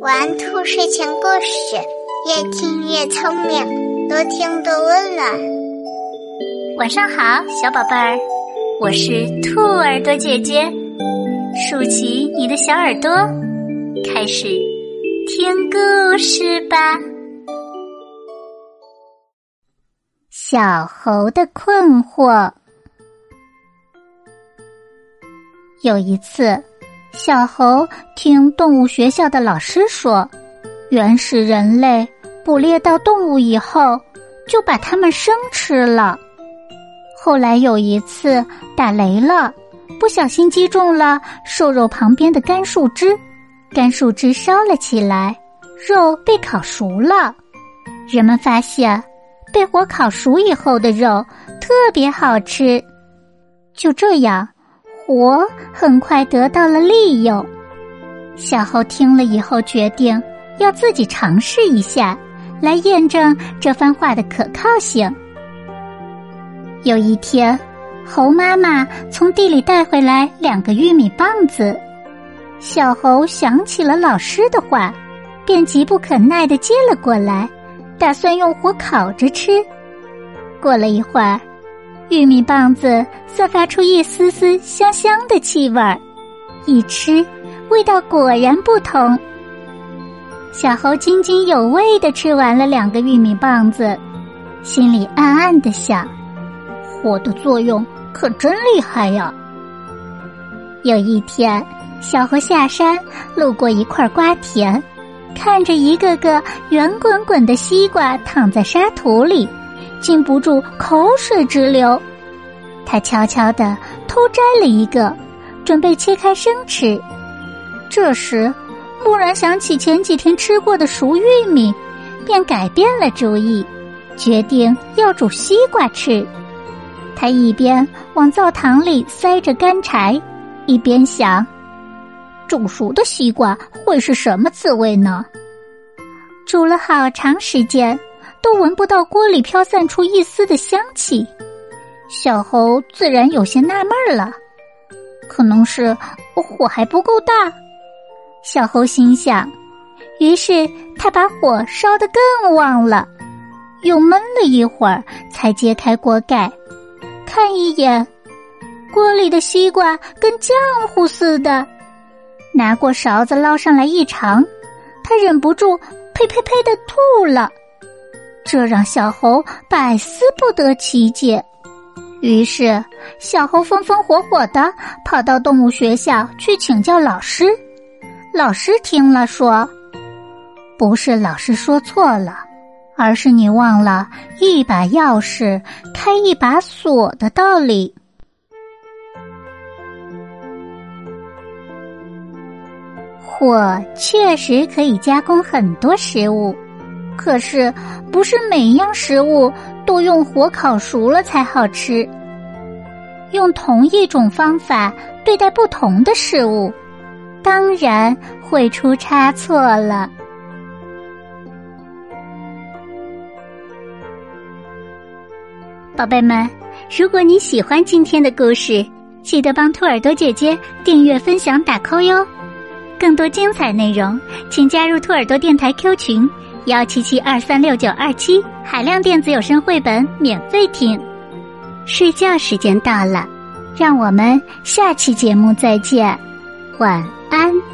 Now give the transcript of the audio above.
玩兔睡前故事，越听越聪明，多听多温暖。晚上好，小宝贝儿，我是兔耳朵姐姐，竖起你的小耳朵，开始听故事吧。小猴的困惑。有一次。小猴听动物学校的老师说，原始人类捕猎到动物以后，就把它们生吃了。后来有一次打雷了，不小心击中了瘦肉旁边的干树枝，干树枝烧了起来，肉被烤熟了。人们发现，被火烤熟以后的肉特别好吃。就这样。火很快得到了利用，小猴听了以后决定要自己尝试一下，来验证这番话的可靠性。有一天，猴妈妈从地里带回来两个玉米棒子，小猴想起了老师的话，便急不可耐的接了过来，打算用火烤着吃。过了一会儿。玉米棒子散发出一丝丝香香的气味儿，一吃，味道果然不同。小猴津津有味的吃完了两个玉米棒子，心里暗暗的想：火的作用可真厉害呀！有一天，小猴下山路过一块瓜田，看着一个个圆滚滚的西瓜躺在沙土里。禁不住口水直流，他悄悄地偷摘了一个，准备切开生吃。这时，蓦然想起前几天吃过的熟玉米，便改变了主意，决定要煮西瓜吃。他一边往灶堂里塞着干柴，一边想：煮熟的西瓜会是什么滋味呢？煮了好长时间。都闻不到锅里飘散出一丝的香气，小猴自然有些纳闷了。可能是火还不够大，小猴心想。于是他把火烧得更旺了，又闷了一会儿，才揭开锅盖，看一眼，锅里的西瓜跟浆糊似的。拿过勺子捞上来一尝，他忍不住呸呸呸的吐了。这让小猴百思不得其解，于是小猴风风火火的跑到动物学校去请教老师。老师听了说：“不是老师说错了，而是你忘了一把钥匙开一把锁的道理。火确实可以加工很多食物。”可是，不是每样食物都用火烤熟了才好吃。用同一种方法对待不同的事物，当然会出差错了。宝贝们，如果你喜欢今天的故事，记得帮兔耳朵姐姐订阅、分享、打 call 哟。更多精彩内容，请加入兔耳朵电台 Q 群。幺七七二三六九二七，海量电子有声绘本免费听。睡觉时间到了，让我们下期节目再见，晚安。